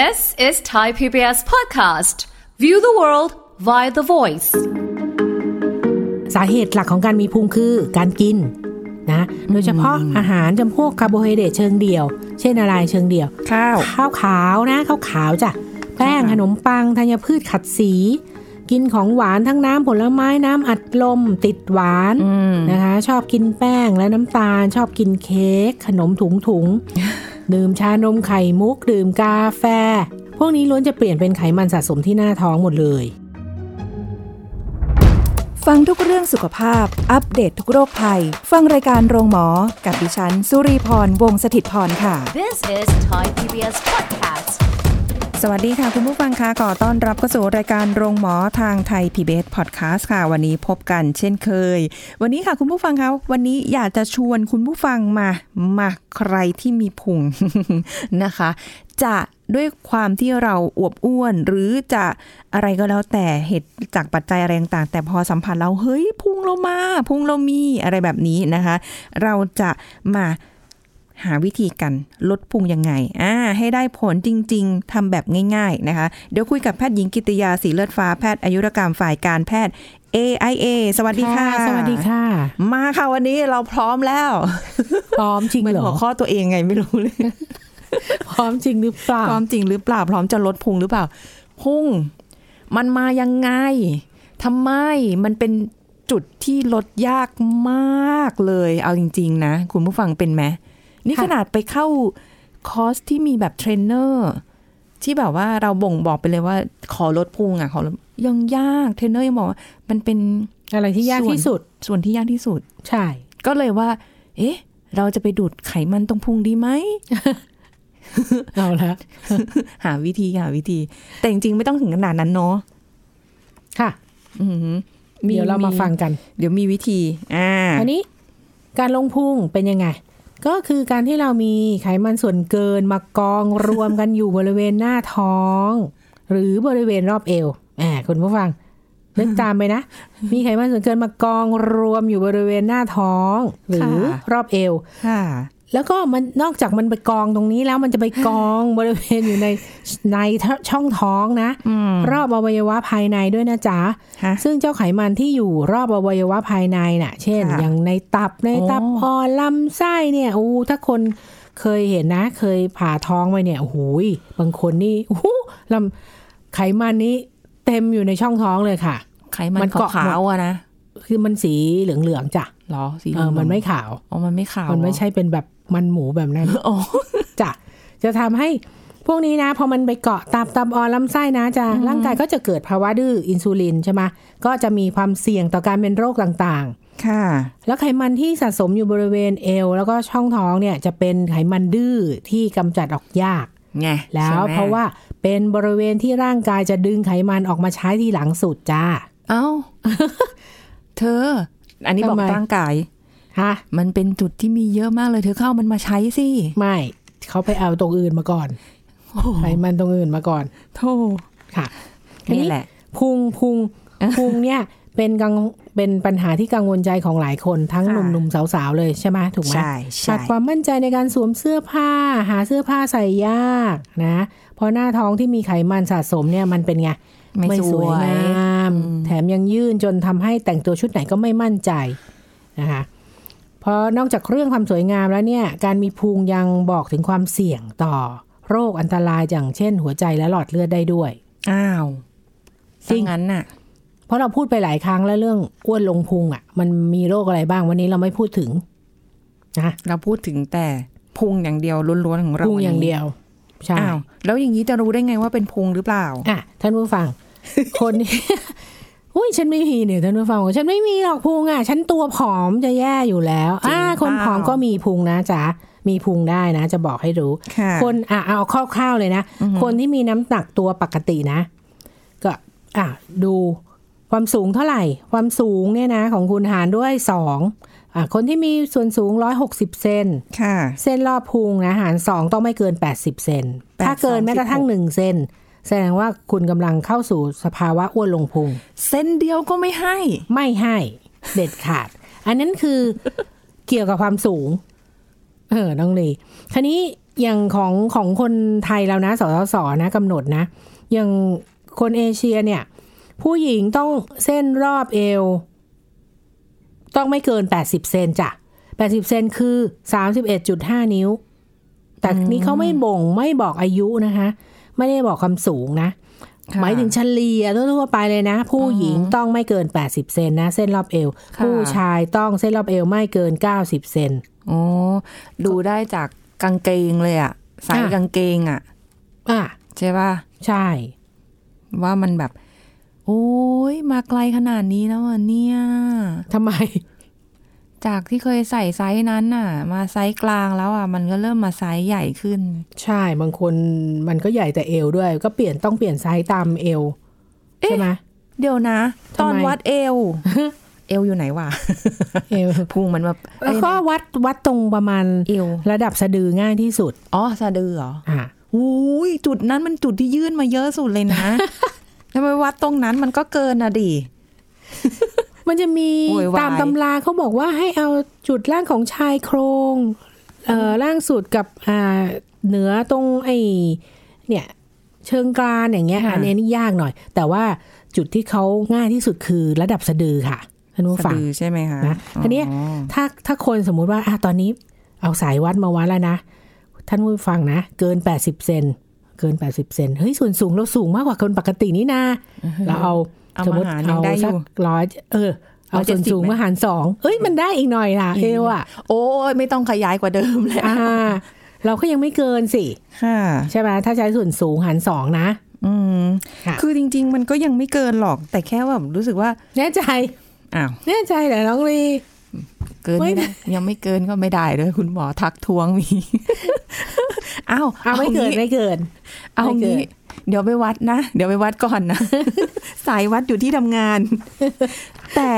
This is Thai PBS podcast. View the world via the voice. สาเหตุหลักของการมีพุงคือการกินนะ โดยเฉพาะอาหารจำพวกคาร์โบไฮเดรตเชิงเดี่ยว เช่นอะไรเชิงเดี่ยว ข้าว ข้าวขาวนะ ข้าวขาวจ้ะ แป้งขนมปังธัญพืชขัดสี กินของหวานทั้งน้ำผลไม้น้ำอัดลม ติดหวานนะคะ ชอบกินแป้งและน้ำตาล ชอบกินเค้กขนมถุงถุงๆ ดื่มชานมไข่มุก ดื่มกาแฟ พวกนี้ล้วนจะเปลี่ยนเป็นไขมันสะสมที่หน้าท้องหมดเลย ฟังทุกเรื่องสุขภาพ อัปเดตททุกโรคภัย ฟังรายการโรงหมอ กับดิฉัน สุรีพร วงศิตพรค่ะ This is Thai PBS podcast. สวัสดีค่ะ คุณผู้ฟังคะขอต้อนรับเข้าสู่รายการโรงหมอทางไทย PBS Podcast ค่ะ วันนี้พบกันเช่นเคย วันนี้ค่ะคุณผู้ฟังคะวันนี้อยากจะชวนคุณผู้ฟังมามาใครที่มีพุงนะคะ จะด้วยความที่เราอวบอ้วน หรือจะอะไรก็แล้วแต่เหตุจากปัจจัยอะไรต่างๆ แต่พอสัมผัสเราเฮ้ยพุงเรามาพุงเรามีอะไรแบบนี้นะคะ เราจะมา หาวิธีกันลดพุงยังไงอ่าให้ได้ผลจริง ๆทำแบบง่าย ๆ นะคะ เดี๋ยวคุยกับแพทย์หญิงกิตยาสีเลือดฟ้าแพทย์อายุรกรรมฝ่ายการแพทย์ AIA สวัสดีค่ะ สวัสดีค่ะ มาค่ะวันนี้เราพร้อมแล้ว พร้อมจริงเหมือนเหรอหัวข้อตัวเองไงไม่รู้เลย พร้อมจริงหรือเปล่า พร้อมจริงหรือเปล่า พร้อมจะลดพุงหรือเปล่า พุง มันมายังไงทำไมมันเป็นจุดที่ลดยากมากเลย เอาจริง ๆ นะ คุณผู้ฟังเป็นไหม นี่ค่ะขนาดไปเข้าคอร์สที่มีแบบเทรนเนอร์ที่แบบว่าเราบ่งบอกไปเลยว่าขอลดพุงอะขอลดยังยากเทรนเนอร์ยังบอกว่ามันเป็นอะไรที่ยากที่สุด ส่วนที่ยากที่สุด ใช่ ก็เลยว่า เอ๊ะ เราจะไปดูดไขมันตรงพุงดีไหมเอาละหาวิธีหาวิธี แต่จริงๆ ไม่ต้องถึงขนาดนั้นเนาะค่ะ อือหือเดี๋ยวเรามาฟังกัน เดี๋ยวมีวิธี อ่า อันนี้ การลงพุงเป็นยังไง ก็คือการที่เรามีไขมันส่วนเกินมากองรวมกันอยู่บริเวณหน้าท้อง หรือบริเวณรอบเอวแหมคุณผู้ฟังนึกตามไปนะ มีไขมันส่วนเกินมากองรวมอยู่บริเวณหน้าท้อง หรือค่ะรอบเอวค่ะ แล้วก็มันนอกจากมันไปกองตรงนี้แล้วมันจะไปกองบริเวณอยู่ในในช่องท้องนะอืมรอบอวัยวะภายในด้วยนะจ๊ะฮะซึ่งเจ้าไขมันที่อยู่รอบอวัยวะภายในน่ะ เช่นค่ะอย่างในตับในตับโอ้อ่อนลำไส้เนี่ยอู้ถ้าคนเคยเห็นนะ เคยผ่าท้องไปเนี่ยโอ้โหยบางคนนี่อู้ลำไขมันนี้เต็มอยู่ในช่องท้องเลยค่ะ ไขมันมันเกาะขาวๆอะนะคือมันสีเหลืองๆจ้ะเหรอสีเออมันไม่ขาวอ๋อมันไม่ขาว มันไม่ใช่เป็นแบบ มันหมูแบบนั้นอ๋อจ้ะจะทำให้พวกนี้นะ พอมันไปเกาะตับตับอ่อนลำไส้นะจะร่างกายก็จะเกิดภาวะดื้ออินซูลินใช่ไหมก็จะมีความเสี่ยงต่อการเป็นโรคต่างค่ะๆแล้วไขมันที่สะสมอยู่บริเวณเอว แล้วก็ช่องท้องเนี่ยจะเป็นไขมันดื้อที่กำจัดออกยากไงแล้วใช่ไหมเพราะว่าเป็นบริเวณที่ร่างกายจะดึงไขมันออกมาใช้ทีหลังสุดจ้า เอ้า เธอ อันนี้บอกทำไมร่างกาย ฮะมันเป็นจุดที่มีเยอะมากเลยเธอเข้ามันมาใช้สิ ไม่เขาไปเอาตรงอื่นมาก่อนโอ้โหไขมันตรงอื่นมาก่อนโธ่ค่ะนี่แหละ พุงพุงพุงเนี่ยเป็นกังเป็นปัญหาที่กังวลใจของหลายคนทั้งค่ะหนุ่มๆสาวๆเลยใช่ไหมถูกไหมใช่ใช่ขาดความมั่นใจในการสวมเสื้อผ้า หาเสื้อผ้าใส่ยากนะ เพราะหน้าท้องที่มีไขมันสะสมเนี่ยมันเป็นไงไม่สวยงาม แถมยังยื่นจนทำให้แต่งตัวชุดไหนก็ไม่มั่นใจนะคะ เพราะนอกจากเรื่องความสวยงามแล้วเนี่ย การมีพุงยังบอกถึงความเสี่ยงต่อ โรคอันตรายอย่างเช่น หัวใจและหลอดเลือดได้ด้วย อ้าวจริงซะงั้นน่ะ เพราะเราพูดไปหลายครั้งแล้วเรื่องอ้วนลงพุงอะ มันมีโรคอะไรบ้างวันนี้เราไม่พูดถึงนะเราพูดถึงแต่พุงอย่างเดียวล้วนๆของเราพุงอย่างวันนี้เดียวใช่อ้าวแล้วอย่างนี้จะรู้ได้ไงว่าเป็นพุงหรือเปล่าอะท่านผู้ฟัง คนที่ อุ้ยฉันไม่มีเนี่ยท่านผู้ฟังบอกฉันไม่มีหรอกพุงอะ ฉันตัวผอมจะแย่อยู่แล้วจริงอ่า คนเปล่าผอมก็มีพุงนะจ๊ะมีพุงได้นะ จะบอกให้รู้ค่ะคนอะเอาคร่าวๆเลยนะ คนที่มีน้ำหนักตัวปกตินะ ก็อะดูความสูงเท่าไหร่ ความสูงเนี่ยนะ ของคุณหารด้วยสองอะคนที่มีส่วนสูงร้อยหกสิบเซนค่ะเส้นรอบพุงนะหารสองต้องไม่เกิน80เซนถ้าเกินแม้กระทั่งหนึ่งเซน แสดงว่าคุณกำลังเข้าสู่สภาวะอ้วนลงพุง เส้นเดียวก็ไม่ให้ ไม่ให้เด็ดขาด อันนั้นคือเกี่ยวกับความสูง เออน้องลีคันนี้อย่างของของคนไทยแล้วนะสสสนะกำหนดนะ อย่างคนเอเชียเนี่ย ผู้หญิงต้องเส้นรอบเอว ต้องไม่เกิน80เซนจ้ะ80เซนคือ31.5นิ้ว แต่นี่เขาไม่บ่งไม่บอกอายุนะคะ ไม่ได้บอกความสูงนะค่ะหมายถึงเฉลี่ยทั่วๆไปเลยนะ ผู้หญิงต้องไม่เกิน 80 เซนนะ เส้นรอบเอวค่ะผู้ชายต้องเส้นรอบเอวไม่เกิน 90 เซนโอ้ดูได้จากกางเกงเลยอะสายอะกางเกงอะอะใช่ป่ะใช่ ว่ามันแบบ โอ้ยมาไกลขนาดนี้แล้วอะเนี่ยทำไม จากที่เคยใส่ไซส์นั้นน่ะ มาไซส์กลางแล้วอะมันก็เริ่มมาไซส์ใหญ่ขึ้น ใช่บางคนมันก็ใหญ่แต่เอวด้วย ก็เปลี่ยนต้องเปลี่ยนไซส์ตามเอวใช่ไหมเดี๋ยวนะทำไมตอนวัดเอว เอวอยู่ไหนวะเอวพุงมันแบบแล้วก็วัดวัดตรงประมาณเอวระดับสะดือง่ายที่สุดอ๋อสะดือเหรออะอุ้ยจุดนั้นมันจุดที่ยื่นมาเยอะสุดเลยนะทำไมวัดตรงนั้นมันก็เกินอะดิ มันจะมีโวยวายตามตำราเขาบอกว่าให้เอาจุดล่างของชายโครงเอ่อล่างสุดกับอ่าเหนือตรงไอเนี่ยเชิงกรานอย่างเงี้ยอันนี้นี่ยากหน่อย แต่ว่าจุดที่เขาง่ายที่สุดคือระดับสะดือค่ะท่านผู้สะฟังดือใช่ไหมคะนะทีเนี้ยอ๋อถ้าถ้าคนสมมุติว่าอะตอนนี้เอาสายวัดมาวัดแล้วนะท่านผู้ฟังนะ เกิน80เซนเกิน80เซนเฮ้ยส่วนสูงเราสูงมากกว่าคนปกตินี่นาเราเอาเอา สมมมาติหารยังเอาได้อสักยู่ร้อยเออเอาส่วนสูง170ไหมมาหารสองเอ้ยมันได้อีกหน่อยนะเอวอะโอ้ยไม่ต้องขยายกว่าเดิมเลยอ่าเราก็ยังไม่เกินสิค่ะใช่ไหมถ้าใช้ส่วนสูงหารสองนะ อืมค่ะคือจริง ๆ มันก็ยังไม่เกินหรอก แต่แค่แบบรู้สึกว่า แน่ใจอ้าวแน่ใจเหรอน้องลีเกินไม่ไม่ได้ยังไม่เกินก็ไม่ได้เลยคุณหมอทักท้วงมีอ้าวเอาไม่เกินงี้ไม่เกิน เอาไม่เกิงี้น เดี๋ยวไปวัดนะ เดี๋ยวไปวัดก่อนนะ สายวัดอยู่ที่ทำงาน แต่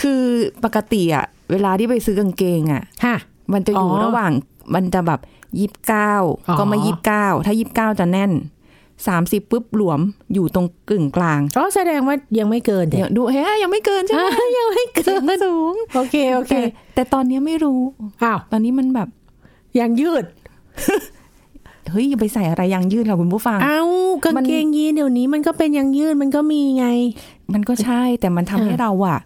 คือปกติอะเวลาที่ไปซื้อกางเกงอะค่ะ มันจะอยู่อ๋อระหว่าง มันจะแบบยี่สิบเก้าอ๋อก็มายี่สิบเก้าถ้ายี่สิบเก้าจะแน่นสามสิบปุ๊บหลวมอยู่ตรงกึ่งกลางอ๋อแสดงว่ายังไม่เกินเถเดี๋ยวอะดูเฮ้ยยังไม่เกินใช่ไหมอะยังไม่เกิเสียนงสูงโอเคโอเคแต่แต่ตอนนี้ไม่รู้อ้าวตอนนี้มันแบบยังยืด เฮ้ยอย่าไปใส่อะไรยางยืดค่ะคุณผู้ฟัง เอ้ากางมันเกงยีนเดี๋ยวนี้มันก็เป็นยังยืดมันก็มีไง มันก็ใช่แต่มันทำให้อะเราอะ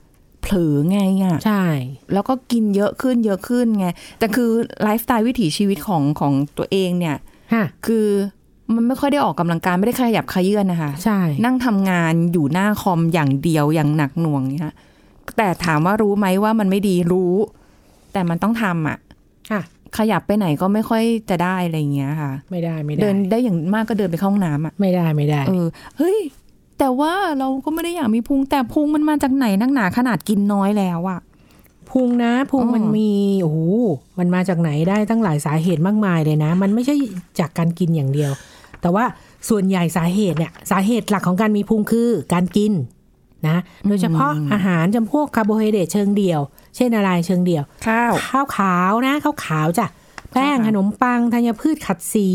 เผลอไงอะใช่ แล้วก็กินเยอะขึ้นเยอะขึ้นไง แต่คือไลฟ์สไตล์วิถีชีวิตของของตัวเองเนี่ยฮะคือมันไม่ค่อยได้ออกกำลังกายไม่ได้ขยับขยื่นนะคะใช่นั่งทำงานอยู่หน้าคอมอย่างเดียวอย่างหนักหน่วงเนี่ยแต่ถามว่ารู้ไหมว่ามันไม่ดีรู้ แต่มันต้องทำอะค่ะ ขยับไปไหนก็ไม่ค่อยจะได้อะไรอย่างเงี้ยค่ะ ไม่ได้ไม่เดิได้นได้อย่างมากก็เดินไปเข้าห้องน้ำอะไม่ได้ไม่ได้เออเฮ้ยแต่ว่าเราก็ไม่ได้อยากมีพุงแต่พุงมันมาจากไหนนักหนาขนาดกินน้อยแล้วอะพุงนะพุงอ๋อมันมีโอ้โหมันมาจากไหนได้ตั้งหลายสาเหตุมากมายเลยนะ มันไม่ใช่จากการกินอย่างเดียว แต่ว่าส่วนใหญ่สาเหตุเนี่ยสาเหตุหลักของการมีพุงคือการกิน นะโดยเฉพาะอาหารจำพวกคาร์โบไฮเดรตเชิงเดี่ยว เช่นอะไรเชิงเดี่ยว ข้าวข้าวขาวนะข้าวขาวจ้ะแป้งค่ะขนมปังธัญพืชขัดสี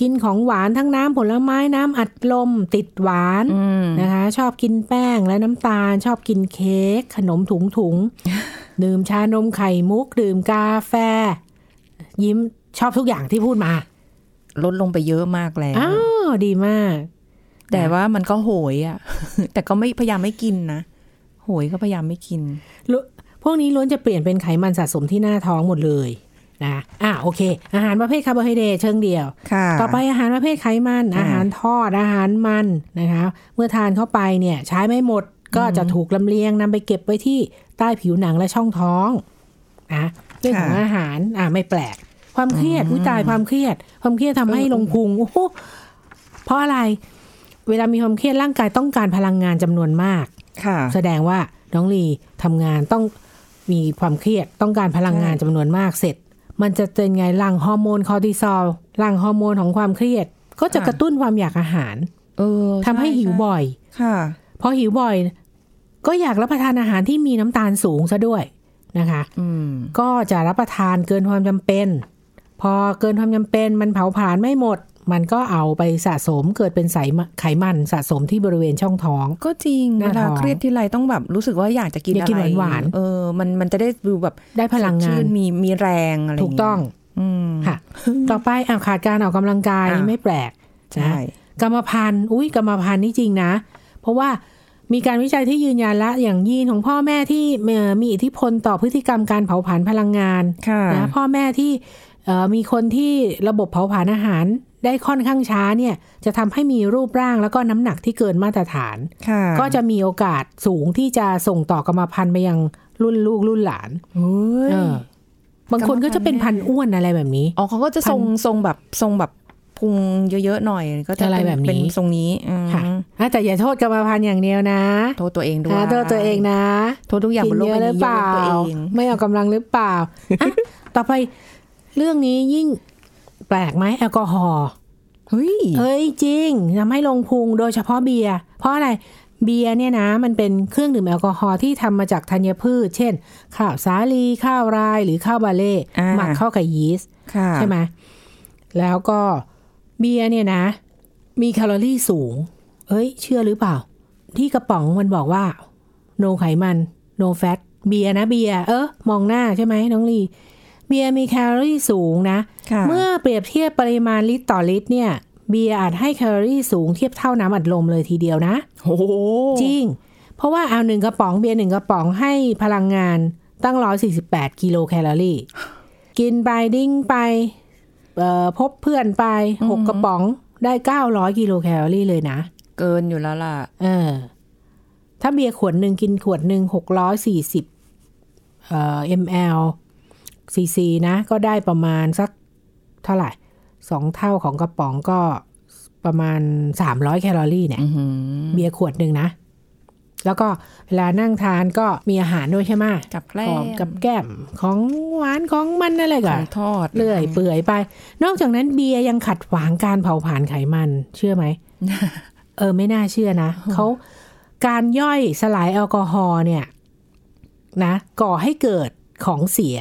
กินของหวานทั้งน้ำผลไม้น้ำอัดลม ติดหวานอืมนะคะ ชอบกินแป้งและน้ำตาล ชอบกินเค้กขนมถุงถุงๆดื่มชานมไข่มุก ดื่มกาแฟ ยิ้มชอบทุกอย่างที่พูดมา ลดลงไปเยอะมากแล้วอ้าวดีมาก แต่ว่ามันก็โหยอะ แต่ก็ไม่พยายามไม่กินนะ โหยก็พยายามไม่กินลุพวกนี้ล้วนจะเปลี่ยนเป็นไขมันสะสมที่หน้าท้องหมดเลยนะอะโอเค อาหารประเภทคาร์โบไฮเดรตเชิงเดี่ยวค่ะต่อไปอาหารประเภทไขมันอ่าอาหารทอด อาหารมันนะคะ เมื่อทานเข้าไปเนี่ย ใช้ไม่หมดก็จะถูกลำเลียงนำไปเก็บไว้ที่ใต้ผิวหนังและช่องท้องนะเรื่องของอาหารอ่าไม่แปลก ความเครียดวิตายความเครียด ความเครียดทำให้ลงพุงโอ้โหเพราะอะไร เวลามีความเครียดร่างกายต้องการพลังงานจำนวนมากค่ะ แสดงว่าน้องลีทำงานต้องมีความเครียดต้องการพลังงานจำนวนมากเสร็จ มันจะเป็นไงหลั่งฮอร์โมนคอร์ติซอลหลั่งฮอร์โมนของความเครียด ก็จะค่ะกระตุ้นความอยากอาหาร เออทำให้หิวบ่อยค่ะพอหิวบ่อย ก็อยากรับประทานอาหารที่มีน้ำตาลสูงซะด้วยนะคะอืมก็จะรับประทานเกินความจำเป็น พอเกินความจำเป็นมันเผาผลาญไม่หมด มันก็เอาไปสะสมเกิดเป็นไสมไขมันสะสมที่บริเวณช่องท้อง ก็จริงหเวน้าลาท้องเครียดที่ไรต้องแบบรู้สึกว่าอยากจะกินอยากกินอะไรหวานๆเออมันมันจะได้ดูแบบได้พลังสดงาชื่นมีมีแรงอะไรถูกต้องออืมค่ะ ต่อไปอะขาดการออกกำลังกายอะนี่ไม่แปลกใช่นะกรรมพันธุ์อุ้ยกรรมพันธุ์นี่จริงนะ เพราะว่ามีการวิจัยที่ยืนยันละอย่างยีนของพ่อแม่ที่เอ่อมีอิทธิพลต่อพฤติกรรมการเผาผลาญพลังงานค่ะนะพ่อแม่ที่เอ่อมีคนที่ระบบเผาผลาญอาหาร ได้ค่อนข้างช้าเนี่ยจะทำให้มีรูปร่างแล้วก็น้ำหนักที่เกินมาตรฐานค่ะก็จะมีโอกาสสูงที่จะส่งต่อกรรมพันธุ์ไปยังรุ่นลูกรุ่นหลานเฮ้ยเออบางคนก็จะเป็นพันธุ์อ้วนอะไรแบบนี้ อ๋อเขาก็จะทรงทรงแบบทรงแบบพุงเยอะๆหน่อยก็จะอะไรเป็นแบบนี้เป็นทรงนี้อืมค่ะอะแต่อย่าโทษกรรมพันธุ์อย่างเดียวนะ โทษตัวเองด้วยนะโทษตัวเองนะ โทษทุกอย่างบนโลกเยใบอะหนี้รืยอกเปเว้ล่านตัวเองไม่ออกกำลังหรือเปล่าอะต่อไปเรื่องนี้ยิ่งแปลกไหมแอลกอฮอล์เฮ้ยเฮ้ยจริงทำให้ลงพุงโดยเฉพาะเบียร์เพราะอะไรเบียร์เนี่ยนะมันเป็นเครื่องดื่มแอลกอฮอล์ที่ทำมาจากธัญพืช เช่น ข้าวสาลีข้าวรายหรือข้าวบาเล่อ่าหมักเข้ากับยีสต์ค่ะใช่ไหมแล้วก็เบียร์เนี่ยนะ มีแคลอรี่สูง เอ้ย เชื่อหรือเปล่า ที่กระป๋องมันบอกว่า no ไขมัน no fat เบียร์นะเบียร์เออมองหน้าใช่ไหมน้องลี เบียร์มีแคลอรี่สูงนะค่ะเมื่อเปรียบเทียบปริมาณลิตรต่อลิตรเนี่ยเบียร์อาจให้แคลอรี่สูงเทียบเท่าน้ำอัดลมเลยทีเดียวนะโอ้โหจริง เพราะว่าเอาหนึ่งกระป๋องเบียร์หนึ่งกระป๋องให้พลังงานตั้ง148กิโลแคลอรี่ กินไป drink ไปเอ่อพบเพื่อนไปหกกระป๋องได้900กิโลแคลอรี่เลยนะ เกินอยู่แล้วล่ะ เออ ถ้าเบียร์ขวดหนึ่งกินขวดหนึ่ง640เอ่อ ml cc นะก็ได้ประมาณสักเท่าไหร่สองเท่าของกระป๋องก็ประมาณ300แคลอรี่เนี่ยอือหือเบียร์ขวดหนึ่งนะ แล้วก็เวลานั่งทานก็มีอาหารด้วยใช่ไหมกับแกล้มของกับแกล้มของหวานของมันอะไรขกัอนงทอดเลื่อยเปื่อยไป นอกจากนั้นเบียร์ยังขัดขวางการเผาผลาญไขมัน เชื่อไหมเออไม่น่าเชื่อนะเขาการย่อยสลายแอลกอฮอล์เนี่ย นะ ก่อให้เกิดของเสีย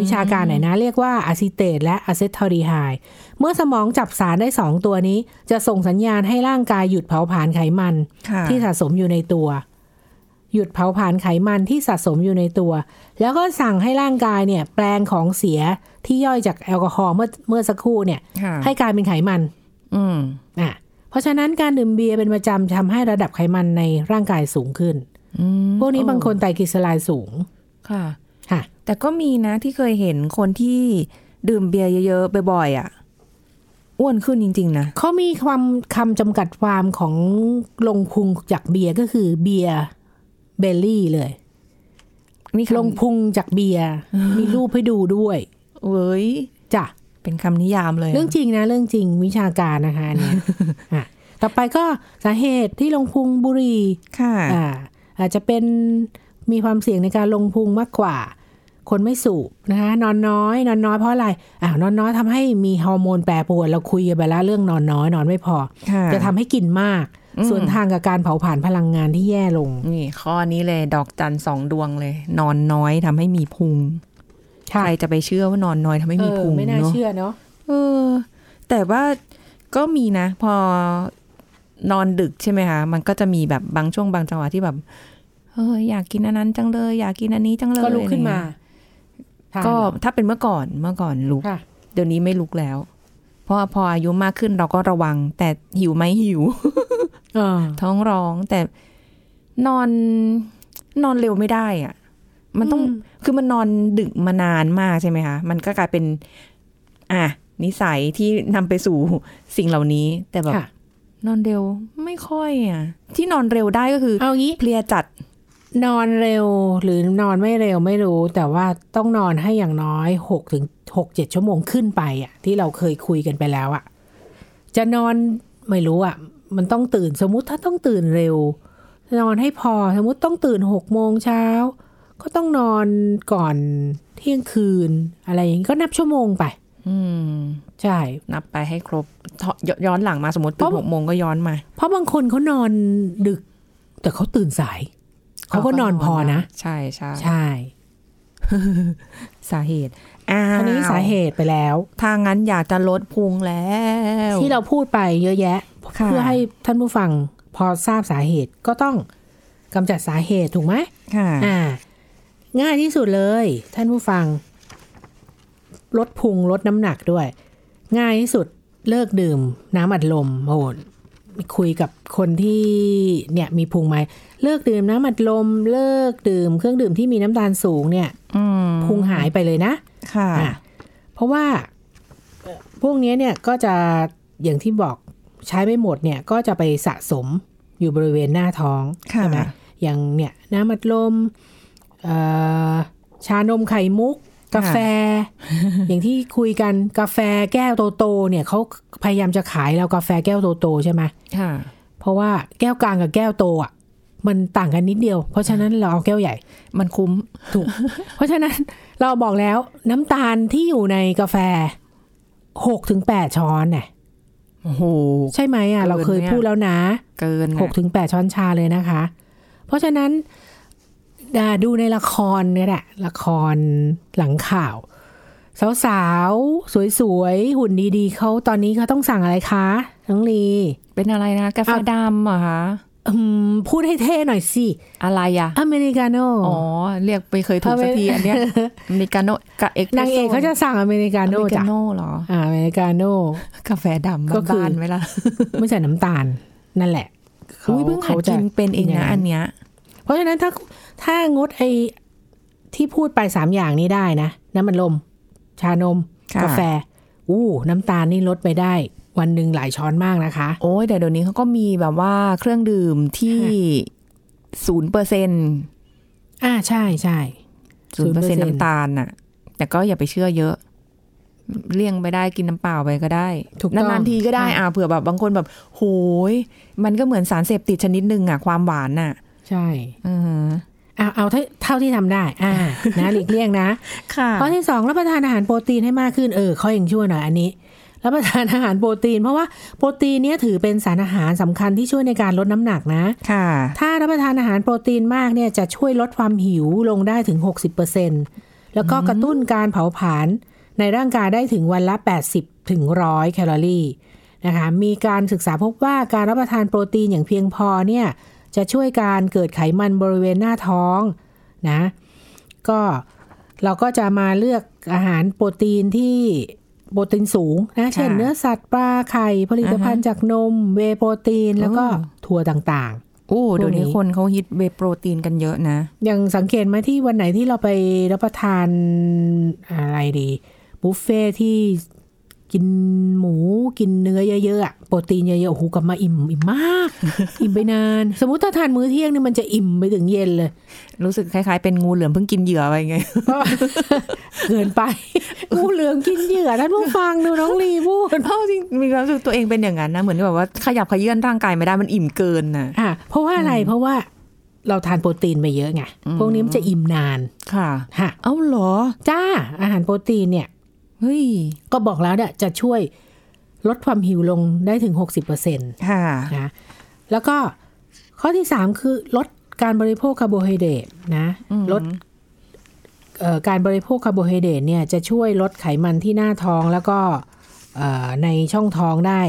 วิชาการหน่อยนะ เรียกว่า acetate และ acetaldehydeเมื่อสมองจับสารได้สองตัวนี้ จะส่งสัญญาณให้ร่างกายหยุดเผาผลาญไขมันค่ะที่สะสมอยู่ในตัว หยุดเผาผลาญไขมันที่สะสมอยู่ในตัว แล้วก็สั่งให้ร่างกายเนี่ย แปลงของเสียที่ย่อยจากแอลกอฮอล์เมื่อเมื่อสักครู่เนี่ยค่ะให้กลายเป็นไขมัน อืมอะเพราะฉะนั้นการดื่มเบียร์เป็นประจำทำให้ระดับไขมันในร่างกายสูงขึ้นอืมพวกนี้บางคนไตรกลีเซอไรด์สูงค่ะค่ะ แต่ก็มีนะที่เคยเห็นคนที่ดื่มเบียร์เยอะๆบ่อยๆอะอ้วนขึ้นจริง ๆ นะเขามีความคำจำกัดความของลงพุงจากเบียร์ก็คือ beer belly เลยนี่ลงพุงจากเบียร์มีรูปให้ดูด้วยเว้ยจ้ะเป็นคำนิยามเลยอะเรื่องจริงนะ เรื่องจริงวิชาการนะคะอันเนี่ยอะต่อไปก็สาเหตุที่ลงพุงบุหรี่ค่ะอ่าอาจจะเป็นมีความเสี่ยงในการลงพุงมากกว่า คนไม่สูบนะคะนอนน้อย นอนน้อยเพราะอะไรอ่านอนน้อยทำให้มีฮอร์โมนแปรปรวนเราคุยกันไปแล้วเรื่องนอนน้อยนอนไม่พอค่ะจะทำให้กินมากส่วนทางกับการเผาผลาญพลังงานที่แย่ลง นี่ ข้อนี้เลย ดอกจันสองดวงเลย นอนน้อยทำให้มีพุงใครจะไปเชื่อว่านอนน้อยทำให้มีเออพุงไม่น่าเนาะเชื่อเนาะเออ แต่ว่าก็มีนะ พอนอนดึกใช่ไหมคะมันก็จะมีแบบบางช่วงบางจังหวะที่แบบเอออยากกินอันนั้นจังเลย อยากกินอันนี้จังเลยก็ลุกขึ้นมาอะไรเงี้ย ก็ถ้าเป็นเมื่อก่อนเมื่อก่อนลุกค่ะเดี๋ยวนี้ไม่ลุกแล้ว เพราะว่าพออายุมากขึ้นเราก็ระวัง แต่หิวไหมหิวเออท้องร้องแต่นอนนอนเร็วไม่ได้อะ่ะ มันต้องอืมคือมันนอนดึกมานานมากใช่ไหมคะมันก็กลายเป็น อะนิสัยที่นำไปสู่สิ่งเหล่านี้ แต่แบบค่ะนอนเร็วไม่ค่อยอะ ที่นอนเร็วได้ก็คือเอางี้เพลียจัด นอนเร็วหรือนอนไม่เร็วไม่รู้ แต่ว่าต้องนอนให้อย่างน้อยหกถึงหกเจ็ดชั่วโมงขึ้นไปอะ ที่เราเคยคุยกันไปแล้วอะ จะนอนไม่รู้อะ มันต้องตื่นสมมุติถ้าต้องตื่นเร็ว นอนให้พอสมมุติต้องตื่นหกโมงเช้า ก็ต้องนอนก่อนเที่ยงคืน อะไรอย่างนี้ก็นับชั่วโมงไป อืมใช่ นับไปให้ครบทยย้อนหลังมาสมมติตื่เพนราะหกโมงก็ย้อนมา เพราะบางคนเขานอนดึก แต่เขาตื่นสาย เขาก็นอนพอนะ ใช่ใช่ใช่ สาเหตุอ้าวอันนี้สาเหตุไปแล้วถ้างั้นอยากจะลดพุงแล้ว ที่เราพูดไปเยอะแยะค่ะเพื่อให้ท่านผู้ฟังพอทราบสาเหตุก็ต้องกำจัดสาเหตุถูกไหมค่ะอ่า ง่ายที่สุดเลย ท่านผู้ฟัง ลดพุงลดน้ำหนักด้วย ง่ายที่สุดเลิกดื่มน้ำอัดลมโอ้โห คุยกับคนที่เนี่ยมีพุงไหมเลิกดื่มน้ำอัดลม เลิกดื่มเครื่องดื่มที่มีน้ำตาลสูงเนี่ยอืมพุงหายไปเลยนะ ค่ะอะเพราะว่าเอ่อพวกเนี้ยเนี่ยก็จะอย่างที่บอกใช้ไม่หมดเนี่ยก็จะไปสะสมอยู่บริเวณหน้าท้องค่ะใช่ไหมอย่างเนี่ยน้ำอัดลมเอ่อชานมไข่มุก กาแฟ อย่างที่คุยกันกาแฟแก้วโตๆเนี่ยเขาพยายามจะขายเรากาแฟแก้วโตๆใช่ไหมค่ะเพราะว่าแก้วกลางกับแก้วโตอะมันต่างกันนิดเดียว เพราะฉะนั้นเราเอาแก้วใหญ่ มันคุ้มถูก เพราะฉะนั้นเราบอกแล้วน้ำตาลที่อยู่ในกาแฟหกถึงแปดช้อนเนี่ยโอ้โหใช่ไหมอะเกินเราเคยเนี่ยพูดแล้วนะ เกินหกถึงแปดช้อนชาเลยนะคะ เพราะฉะนั้น อ่าดูในละครเนี่ยแหละละครหลังข่าว สาวๆ สวยๆ หุ่นดีๆเขาตอนนี้เขาต้องสั่งอะไรคะน้องลี เป็นอะไรนะ กาแฟอะดำเหรอคะอืมพูดให้เท่หน่อยสิ อะไรอะอเมริกาโน่อ๋อ เรียกไปเคยถูกสักทีอันเนี้ยอเมริกาโน่กับเอ็กนางเอกเขาจะสั่งอเมริกาอเมโน่ริกาจ้ะโน่เหรออ่าอเมริกาโน่กาแฟดำก็คือบ้านๆไหมล่ะไม่ใส่น้ำตาล นั่นแหละอุ้ยเพิ่งหัดกินเป็นเองนะอันเนี้ย เพราะฉะนั้นถ้า ถ้างดไอที่พูดไปสามอย่างนี้ได้นะ น้ำมันลม ชานมค่ะกาแฟ อู้ น้ำตาลนี่ลดไปได้ วันหนึ่งหลายช้อนมากนะคะ โอ้ยแต่เดี๋ยวนี้เขาก็มีแบบว่าเครื่องดื่มที่ศูนย์เปอร์เซ็นต์อ่าใช่ใช่ศูนย์เปอร์เซ็นต์0%น้ำตาลน่ะ แต่ก็อย่าไปเชื่อเยอะเลี่ยงไปได้กินน้ำเปล่าไปก็ได้ถูกต้องนานๆทีก็ได้ใช่อ่าเผื่อแบบบางคนแบบ โหย มันก็เหมือนสารเสพติดชนิดหนึ่งอะ ความหวานน่ะ ใช่อือ เอาเอาเท่าเท่าที่ทำได้ อ่านะหลีกเลี่ยงนะค่ะข้อที่สองรับประทานอาหารโปรตีนให้มากขึ้นเออข้อยังชั่วหน่อยอันนี้รับประทานอาหารโปรตีน เพราะว่าโปรตีนเนี่ยถือเป็นสารอาหารสำคัญที่ช่วยในการลดน้ำหนักนะค่ะ ถ้ารับประทานอาหารโปรตีนมากเนี่ยจะช่วยลดความหิวลงได้ถึง 60%แล้วก็กระตุ้นการเผาผลาญในร่างกายได้ถึงวันละ 80ถึง100แคลอรี่นะคะมีการศึกษาพบว่าการรับประทานโปรตีนอย่างเพียงพอเนี่ย จะช่วยการเกิดไขมันบริเวณหน้าท้องนะก็เราก็จะมาเลือกอาหารโปรตีนที่โปรตีนสูงนะเช่นเนื้อสัตว์ปลาไข่ผลิตภัณฑ์จากนมเวย์โปรตีนแล้วก็อ๋อถั่วต่างๆ โอ้เดี๋ยวนี้พวกนี้คนเขาฮิตเวย์โปรตีนกันเยอะนะ อย่างสังเกตไหมที่วันไหนที่เราไปรับประทานอะไรดีบุฟเฟ่ที่ กินหมูกินเนื้อเยอะๆอะโปรตีนเยอะๆโอ้โหกลับมาอิ่มอิ่มมาก อิ่มไปนาน สมมุติถ้าทานมื้อเที่ยงนี่มันจะอิ่มไปถึงเย็นเลย รู้สึกคล้ายๆเป็นงูเหลือมเพิ่งกินเหยื่อไปไงเกินไป งูเหลือมกินเหยื่อท่านผู้ฟังดูน้องลีพูดเพราะจริงมีความรู้สึกตัวเองเป็นอย่างนั้นนะเหมือนแบบว่าขยับขยื่นร่างกายไม่ได้มันอิ่มเกินน่ะอะเพราะว่าอะไรเพราะว่าเราทานโปรตีนไปเยอะไง พวกนี้มันจะอิ่มนาน ค่ะ ฮะ เอ้าเหรอ จ้า อาหารโปรตีนเนี่ย เฮ้ยก็บอกแล้วเนี่ยจะช่วยลดความหิวลงได้ถึง 60%นค่ะแล้วก็ข้อที่3คือลดการบริโภคคาร์โบไฮเดรตนะลดเอ่อการบริโภคคาร์โบไฮเดรตเนี่ยจะช่วยลดไขมันที่หน้าท้องแล้วก็เอ่อในช่องท้องได้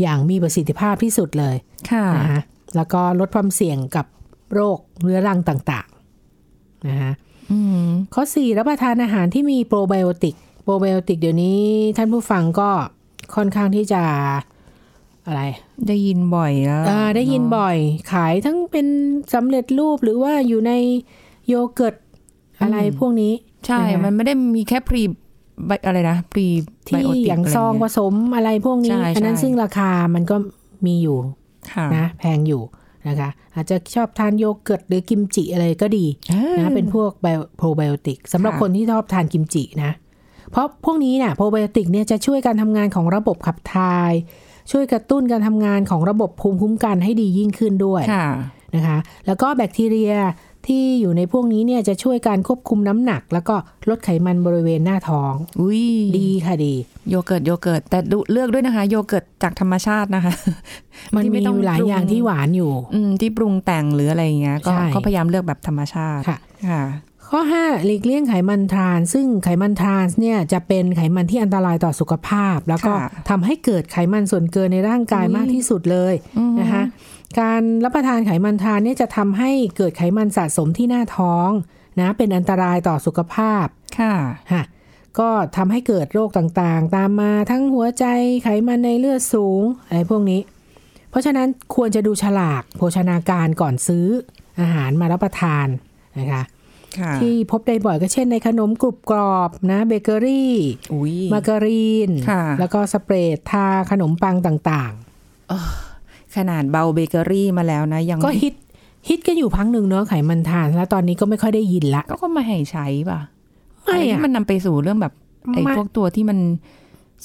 อย่างมีประสิทธิภาพที่สุดเลย ค่ะนะคะแล้วก็ลดความเสี่ยงกับโรคเรื้อรังต่าง ๆ นะคะอืมข้อ4รับประทานอาหารที่มีโปรไบโอติก โปรไบโอติกเดี๋ยวนี้ท่านผู้ฟังก็ค่อนข้างที่จะอะไร ได้ยินบ่อยแล้วอ่าได้ยินบ่อย ขายทั้งเป็นสำเร็จรูปหรือว่าอยู่ในโยเกิร์ตอะไรพวกนี้ ใช่นะคะมันไม่ได้มีแค่พรีอะไรนะพรีที่อย่างซองผสมอะไรพวกนี้ใช่อันนั้นใช่ซึ่งราคามันก็มีอยู่ค่ะนะแพงอยู่นะคะ อาจจะชอบทานโยเกิร์ตหรือกิมจิอะไรก็ดีนะเป็นพวกโปรไบโอติกสำหรับค่ะคนที่ชอบทานกิมจินะ เพราะพวกนี้เนี่ยโปรไบโอติกเนี่ยจะช่วยการทำงานของระบบขับถ่าย ช่วยกระตุ้นการทำงานของระบบภูมิคุ้มกันให้ดียิ่งขึ้นด้วยค่ะนะคะ แล้วก็แบคทีเรียที่อยู่ในพวกนี้เนี่ยจะช่วยการควบคุมน้ำหนัก แล้วก็ลดไขมันบริเวณหน้าท้องอุ้ยดีค่ะดี โยเกิร์ตโยเกิร์ตแต่ดูเลือกด้วยนะคะ โยเกิร์ตจากธรรมชาตินะคะ มันที่มีไต้อยู่หลายปรุอย่างที่หวานอยู่ อืมที่ปรุงแต่งหรืออะไรอย่างเงี้ยก็ใช่ก็พยายามเลือกแบบธรรมชาติค่ะค่ะ ข้อ 5 หลีกเลี่ยงไขมันทราน ซึ่งไขมันทรานเนี่ยจะเป็นไขมันที่อันตรายต่อสุขภาพ แล้วก็ค่ะทำให้เกิดไขมันส่วนเกินในร่างกายอุ๊ยมากที่สุดเลยนะคะการรับประทานไขมันทรานเนี่ยจะทำให้เกิดไขมันสะสมที่หน้าท้องนะเป็นอันตรายต่อสุขภาพค่ะค่ะก็ทำให้เกิดโรคต่างๆ ตามมาทั้งหัวใจไขมันในเลือดสูงอะไรพวกนี้ เพราะฉะนั้นควรจะดูฉลากโภชนาการก่อนซื้ออาหารมารับประทานนะคะค่ะ ที่พบได้บ่อยก็เช่นในขนมกรุบกรอบนะเบเกอรี่อุ้ยมาการีนค่ะแล้วก็ spread ทาขนมปังต่างขนาดเบาเบเกอรี่มาแล้วนะ ยังๆก็ฮิตฮิตกันอยู่พักหนึ่งเนอะไขมันทรานส์ แล้วตอนนี้ก็ไม่ค่อยได้ยินละ ก็ก็ไม่ให้ใช้ป่ะไม่อะไรอะที่มันนำไปสู่เรื่องแบบไอ้ไม่พวกตัวที่มัน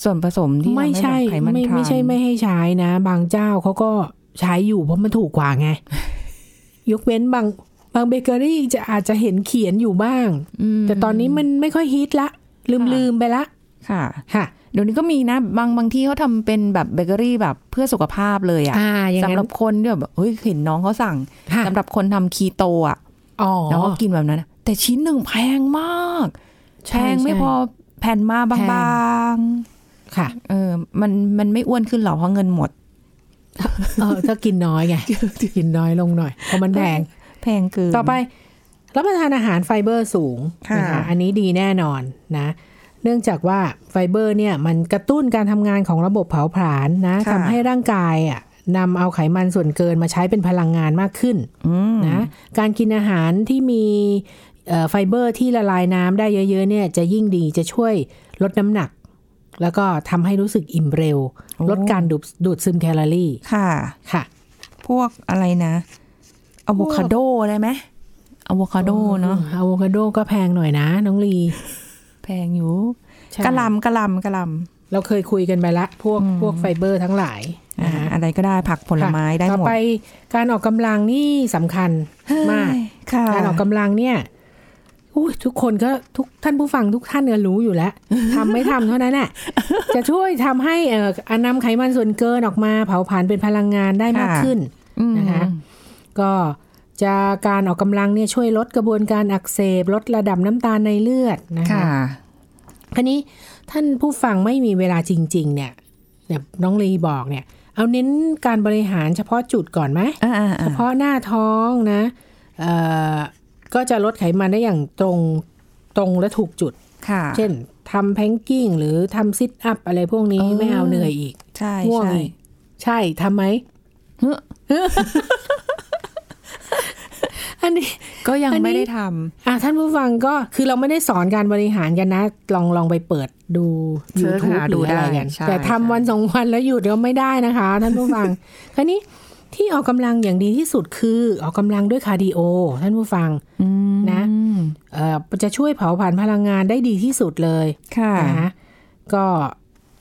ส่วนผสมที่ไม่ใช่ทำให้แบบไขมันไม่ทานไม่ใช่ไม่ให้ใช้นะ บางเจ้าเขาก็ใช้อยู่เพราะมันถูกกว่าไง ยกเว้นบาง บางเบเกอรี่จะอาจจะเห็นเขียนอยู่บ้างอืมแต่ตอนนี้มันไม่ค่อยฮิตละ ลืมค่ะลืมไปละ ค่ะ ค่ะ เดี๋ยวนี้ก็มีนะ บางบางที่เขาทำเป็นแบบเบเกอรี่แบบเพื่อสุขภาพเลยอะอ่าอย่างสำนั้หรันบคนที่แบบเฮ้ยเห็นน้องเขาสั่งค่ะสำหรับคนทำคีโตอะอ๋อแล้วก็กินแบบนั้นอะแต่ชิ้นหนึ่งแพงมากแพใช่งไม่ใช่พอแผ่นมาบแพางค่ะๆเออ มัน มันไม่อ้วนขึ้นหรอกเพราะเงินหมด เออถ้ากินน้อยไง กินน้อยลงหน่อยเพราะมันแพง แพงเกินต่อไปรับประทานอาหารไฟเบอร์สูงค่ะนะคะอันนี้ดีแน่นอนนะ เนื่องจากว่าไฟเบอร์เนี่ยมันกระตุ้นการทำงานของระบบเผาผลาญนะค่ะทำให้ร่างกายอะนำเอาไขมันส่วนเกินมาใช้เป็นพลังงานมากขึ้นอืมนะการกินอาหารที่มีเอ่อไฟเบอร์ที่ละลายน้ำได้เยอะ ๆ เนี่ยจะยิ่งดีจะช่วยลดน้ำหนัก แล้วก็ทำให้รู้สึกอิ่มเร็ว ลดการดูดดูดซึมแคลอรี่ค่ะค่ะ พวกอะไรนะ อะโวคาโดได้ไหมอะโวคาโดเนาะอะโวคาโดก็แพงหน่อยนะ น้องลี แพงอยู่ใช่กะหล่ำกะหล่ำกะหล่ำเราเคยคุยกันไปละ พวกพวกไฟเบอร์ทั้งหลายอ่านะฮะอะไรก็ได้ผักผลไม้ได้ต่อหมดไปการออกกำลังนี่สำคัญมากเฮ้ยค่ะการออกกำลังเนี่ยอุ้ยทุกคนก็ทุกท่านผู้ฟังทุกท่านก็รู้อยู่แล้วทำไม่ทำเท่านั้นแหละจะช่วยทำให้เอ่ออนนำไขมันส่วนเกินออกมาเผาผลาญเป็นพลังงานได้มากขึ้นอืมนะคะ ก็จะการออกกำลังเนี่ยช่วยลดกระบวนการอักเสบ ลดระดับน้ำตาลในเลือดนะคะค่ะคราวนี้ท่านผู้ฟังไม่มีเวลาจริง ๆ เนี่ยเนี่ยน้องลีบอกเนี่ย เอาเน้นการบริหารเฉพาะจุดก่อนไหมอ่าอ่าเฉพาะหน้าท้องนะเอ่อก็จะลดไขมันได้อย่างตรงตรงและถูกจุดค่ะเช่นทำแพงกิ้งหรือทำซิทอัพอะไรพวกนี้เออไม่เอาเหนื่อยอีก ใช่ง่วงใช่อีกใช่ทำไหมเฮ้ ออันนี้ก็ยังอันนี้ไม่ได้ทอะท่านผู้ฟังก็คือเราไม่ได้สอนการบริหารกันนะ ลองลองไปเปิดดูเสิร์ช YouTube หาหดูรืออะไรได้กันใช่แต่ทำใช่วันสองวันแล้วหยุดก็ไม่ได้นะคะ ท่านผู้ฟังคราวนี้ที่ออกกำลังอย่างดีที่สุดคือออกกำลังด้วย cardio ท่านผู้ฟังอืมนะเอ่อจะช่วยเผาผลาญพลังงานได้ดีที่สุดเลย ค่ะนะก็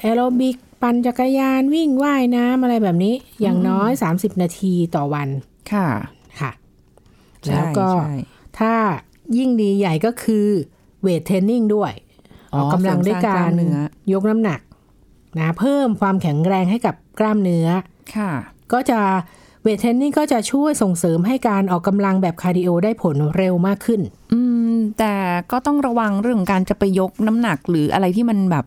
แอโรบิกปั่นจักรยานวิ่งว่ายน้ำอะไรแบบนี้ อย่างน้อย 30 นาทีต่อวัน ค่ะค่ะใช่ แล้วก็ใช่ถ้ายิ่งดีใหญ่ก็คือ weight training ด้วยอ๋อออกกำลังด้วยเสริมสร้างกากล้ารมเนื้อยกน้ำหนักนะเพิ่มความแข็งแรงให้กับกล้ามเนื้อค่ะ ก็จะ weight training ก็จะช่วยส่งเสริมให้การออกกำลังแบบ cardio ได้ผลเร็วมากขึ้น อืม แต่ก็ต้องระวังเรื่องการจะไปยกน้ำหนักหรืออะไรที่มันแบบ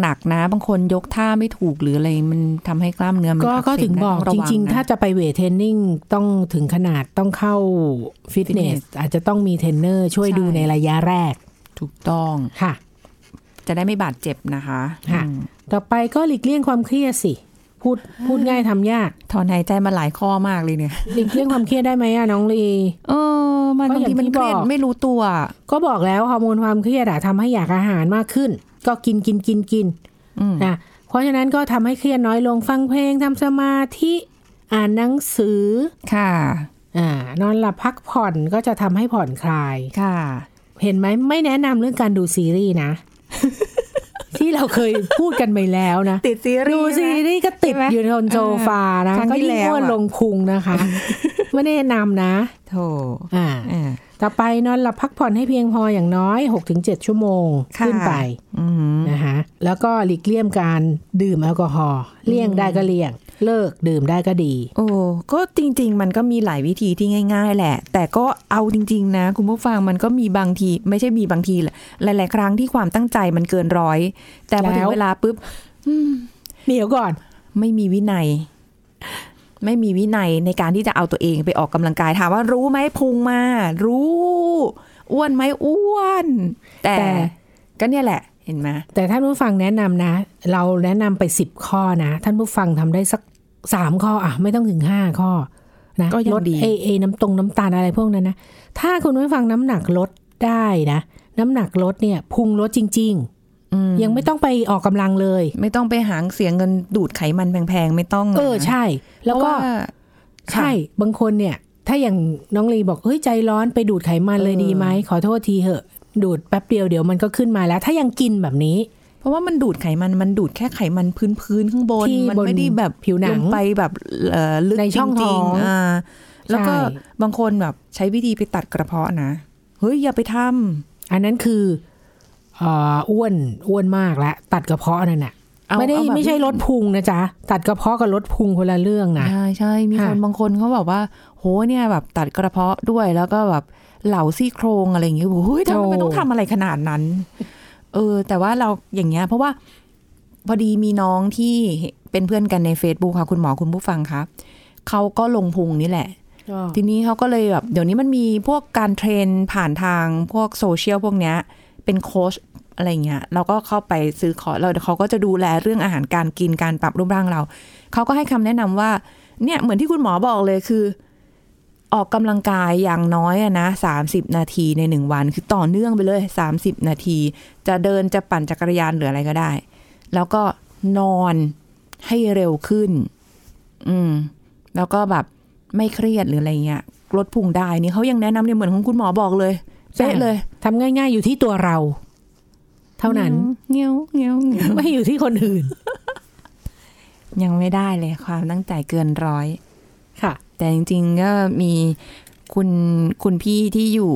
หนักๆนะ บางคนยกท่าไม่ถูกหรืออะไรมันทำให้กล้ามเนื้อมันก็อักเสบก็ถึงได้บอกต้องระวังจริงๆนะถ้าจะไป weight trainingต้องถึงขนาดต้องเข้าฟิตเนส Fitness อาจจะต้องมีเทรนเนอร์ช่วยใช่ดูในระยะแรก ถูกต้องค่ะ จะได้ไม่บาดเจ็บนะคะค่ะอืมต่อไปก็หลีกเลี่ยงความเครียดสิพูดพูดง่ายทำยาก ถอนหายใจมาหลายข้อมากเลยเนี่ยหลีกเลี่ยงความเครียดได้ไหมอะน้องลีเออมันก็บางอย่างทีมันที่เครียดบอกไม่รู้ตัว ก็บอกแล้วฮอร์โมนความเครียดอะทำให้อยากอาหารมากขึ้น ก็กินกินกินกินอืมนะเพราะฉะนั้นก็ทำให้เครียดน้อยลงฟังเพลงทำสมาธิอ่านหนังสือค่ะอ่านอนหลับพักผ่อนก็จะทำให้ผ่อนคลายค่ะ เห็นไหมไม่แนะนำเรื่องการดูซีรีส์นะที่เราเคยพูดกันไปแล้วนะ ติดซีรีดูส์ซีรีส์ก็ติดใช่ไหมอยู่บนโซฟานะครั้งก็ที่ยิ่งแล้วอ้วนอะลงพุงนะคะ ไม่แนะนำนะ โถอ่าอ่าต่อไปนอนหลับพักผ่อนให้เพียงพออย่างน้อย 6-7 ชั่วโมงค่ะขึ้นไปอืมนะคะแล้วก็หลีกเลี่ยงการดื่มแอลกอฮอล์เลี่ยงได้ก็เลี่ยง เลิกดื่มได้ก็ดี โอ้ก็จริง ๆ มันก็มีหลายวิธีที่ง่าย ๆ แหละ แต่ก็เอาจริง ๆ นะ คุณผู้ฟังมันก็มีบางที ไม่ใช่มีบางทีแหละหลาย ๆ ครั้งที่ความตั้งใจมันเกินร้อย แต่พอถึแล้งวเวลาปุ๊บเดี๋ยวก่อน ไม่มีวินัย ไม่มีวินัยในการที่จะเอาตัวเองไปออกกำลังกายถามว่ารู้ไหมพุงมา รู้อ้วนไหมอ้วน แต่แต่ก็เนี่ยแหละเห็นไหมแต่ท่านผู้ฟังแนะนำนะ เราแนะนำไปสิบข้อนะ ท่านผู้ฟังทำได้สักสามข้ออะไม่ต้องถึงห้าข้อนะก็ยังลดดีเอเอน้ำตรงน้ำตาลอะไรพวกนั้นนะ ถ้าคุณผู้ฟังน้ำหนักลดได้นะ น้ำหนักลดเนี่ย พุงลดจริงอืมๆ ยังไม่ต้องไปออกกำลังเลย ไม่ต้องไปหางเสียเงินดูดไขมันแพงๆ ไม่ต้อง เออนะใช่ แล้วก็เพราะาใช่บางคนเนี่ย ถ้าอย่างน้องลีบอกเฮ้ยใจร้อนไปดูดไขมันเลยเออดีไหมขอโทษทีเหอะ ดูดแป๊บเดียวเดี๋ยวมันก็ขึ้นมาแล้ว ถ้ายังกินแบบนี้ เพราะว่ามันดูดไขมันมันดูดแค่ไขมันพื้นๆข้างบนที่มันบนไม่ได้แบบผิวหนังลไปแบบเอ่อลึกในช่องจริท้องๆอ่าแล้วก็ใช่บางคนแบบใช้วิธีไปตัดกระเพาะนะเฮ้ยอย่าไปทำอันนั้นคือเอ่ออ้วนอ้วนมากแล้วตัดกระเพาะนั่นน่ะเอาไม่ได้เอาแบบไม่ใช่ลดพุงนะจ๊ะ ตัดกระเพาะกับลดพุงคนละเรื่องนะใช่ใช่มีค่ะคนบางคนเขาบอกว่า โหเนี่ยแบบตัดกระเพาะด้วยแล้วก็แบบเหลาซี่โครงอะไรอย่างเงี้ยโอ้ยทำไมมันต้องทำอะไรขนาดนั้น เออ แต่ว่าเราอย่างเงี้ย เพราะว่าพอดีมีน้องที่เป็นเพื่อนกันใน Facebook ค่ะ คุณหมอคุณผู้ฟังคะเขาก็ลงพุงนี่แหละ ทีนี้เขาก็เลยแบบเดี๋ยวนี้มันมีพวกการเทรนผ่านทางพวกโซเชียลพวกเนี้ย เป็นโค้ช อะไรเงี้ยเราก็เข้าไปซื้อคอเราเขาก็จะดูแลเรื่องอาหารการกินการปรับรูปร่างเรา เขาก็ให้คำแนะนำว่า เนี่ยเหมือนที่คุณหมอบอกเลยคือ ออกกำลังกายอย่างน้อยนะสามสิบนาทีในหนึ่งวัน คือต่อเนื่องไปเลยสามสิบนาที จะเดินจะปั่นจักรยานหรืออะไรก็ได้ แล้วก็นอนให้เร็วขึ้น อืม แล้วก็แบบไม่เครียดหรืออะไรเงี้ยลดพุงได้นี่เขายังแนะนำเนี่ยเหมือนของคุณหมอบอกเลยเป๊ะเลยทำง่าย ๆอยู่ที่ตัวเรา เท่านั้นเงี้ยวเงี้ยวเงี้ยวไม่อยู่ที่คนอื่น ยังไม่ได้เลยความตั้งใจเกินร้อยค่ะ แต่จริงๆก็มีคุณคุณพี่ที่อยู่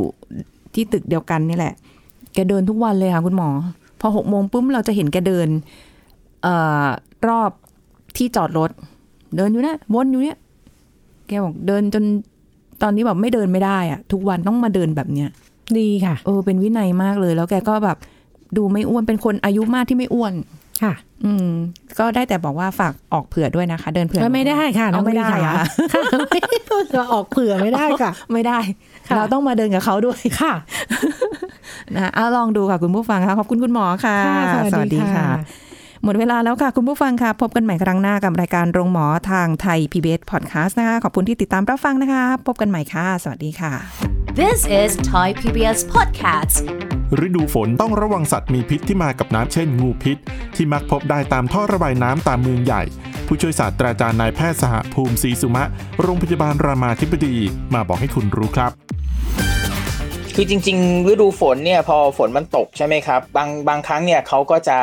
ที่ตึกเดียวกันนี่แหละแกเดินทุกวันเลยค่ะคุณหมอ พอหกโมงปุ๊บเราจะเห็นแกเดิน เอ่อรอบที่จอดรถ เดินอยู่เนะวนอยู่เนี่ยแกบอกเดินจนตอนนี้แบบไม่เดินไม่ได้อะทุกวันต้องมาเดินแบบเนี้ยดีค่ะ เออเป็นวินัยมากเลย แล้วแกก็แบบ ดูไม่อ้วนเป็นคนอายุมากที่ไม่อ้วนค่ะ อืม ก็ได้แต่บอกว่าฝากออกเผื่อด้วยนะคะ เดินเผื่อไม่ได้ค่ะน้เอาองไม่ได้ลีอะค่ะค่ะไม่เราออกเผื่อไม่ได้ค่ะ ไม่ได้ค่ะเราต้องมาเดินกับเขาด้วยค่ะนะเอาลองดูค่ะคุณผู้ฟังค่ะขอบคุณคุณหมอค่ะค่ะสวัสดีค่ะ หมดเวลาแล้วค่ะ คุณผู้ฟังค่ะ พบกันใหม่ครั้งหน้ากับรายการโรงหมอทางไทย PBS Podcast นะคะ ขอบคุณที่ติดตามรับฟังนะคะ พบกันใหม่ค่ะ สวัสดีค่ะ This is Thai PBS Podcast ฤดูฝนต้องระวังสัตว์มีพิษที่มากับน้ำเช่นงูพิษ ที่มักพบได้ตามท่อระบายน้ำตามเมืองใหญ่ ผู้ช่วยศาสตราจารย์นายแพทย์สหภูมิศรีสุมะ โรงพยาบาลรามาธิบดี มาบอกให้คุณรู้ครับคือจริงๆฤดูฝนเนี่ยพอฝนมันตกใช่ไหมครับ บางบางครั้งเนี่ยเขาก็จะ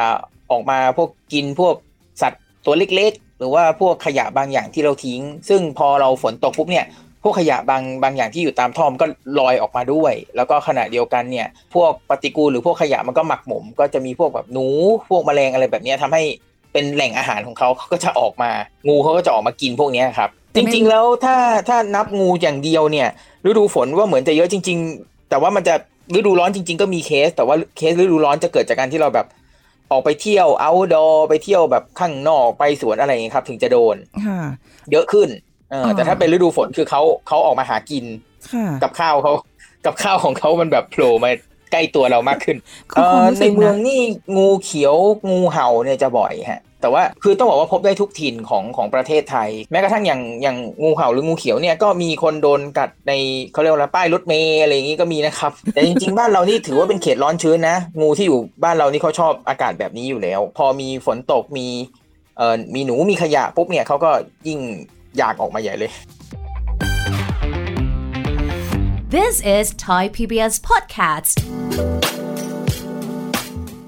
ออกมาพวกกินพวกสัตว์ตัวเล็กๆ หรือว่าพวกขยะบางอย่างที่เราทิ้ง ซึ่งพอเราฝนตกปุ๊บเนี่ยพวกขยะบางบางอย่างที่อยู่ตามท่อมนก็ลอยออกมาด้วย แล้วก็ขณะเดียวกันเนี่ย พวกปฏิกูลหรือพวกขยะมันก็หมักหมม ก็จะมีพวกแบบหนูพวกแมลงอะไรแบบนี้ยทำให้เป็นแหล่งอาหารของเขาเขาก็จะออกมา งูเขาก็จะออกมากินพวกนี้ครับ จริง ๆ แล้วถ้าถ้านับงูอย่างเดียวเนี่ยฤดูฝนว่าเหมือนจะเยอะจริง ๆ แต่ว่ามันจะฤดูร้อนจริง ๆ ก็มีเคส แต่ว่าเคสฤดูร้อนจะเกิดจากการที่เราแบบ ออกไปเที่ยว outdoor ไปเที่ยวแบบข้างนอกไปสวนอะไรอย่างเงี้ยครับ ถึงจะโดนค่ะเยอะขึ้นเอออ่าแต่ถ้าเป็นฤดูฝนคือเขาเขาออกมาหากินค่ะกับข้าวเขากับข้าวของเขามันแบบโผล่มาใกล้ตัวเรามากขึ้นคือความรู้ในสึกเมืองนะนี่งูเขียวงูเห่าเนี่ยจะบ่อยฮะ แต่ว่าคือต้องบอกว่าพบได้ทุกถิ่นของของประเทศไทย แม้กระทั่งอย่างอย่างงูเห่าหรืองูเขียวเนี่ยก็มีคนโดนกัดในเขาเรียกว่าป้ายรถเมล์อะไรอย่างนี้ก็มีนะครับ แต่จริงๆ บ้านเรานี่ถือว่าเป็นเขตร้อนชื้นนะ งูที่อยู่บ้านเรานี่เขาชอบอากาศแบบนี้อยู่แล้ว พอมีฝนตกมีเอ่อมีหนูมีขยะปุ๊บเนี่ยเขาก็ยิ่งอยากออกมาใหญ่เลย This is Thai PBS Podcast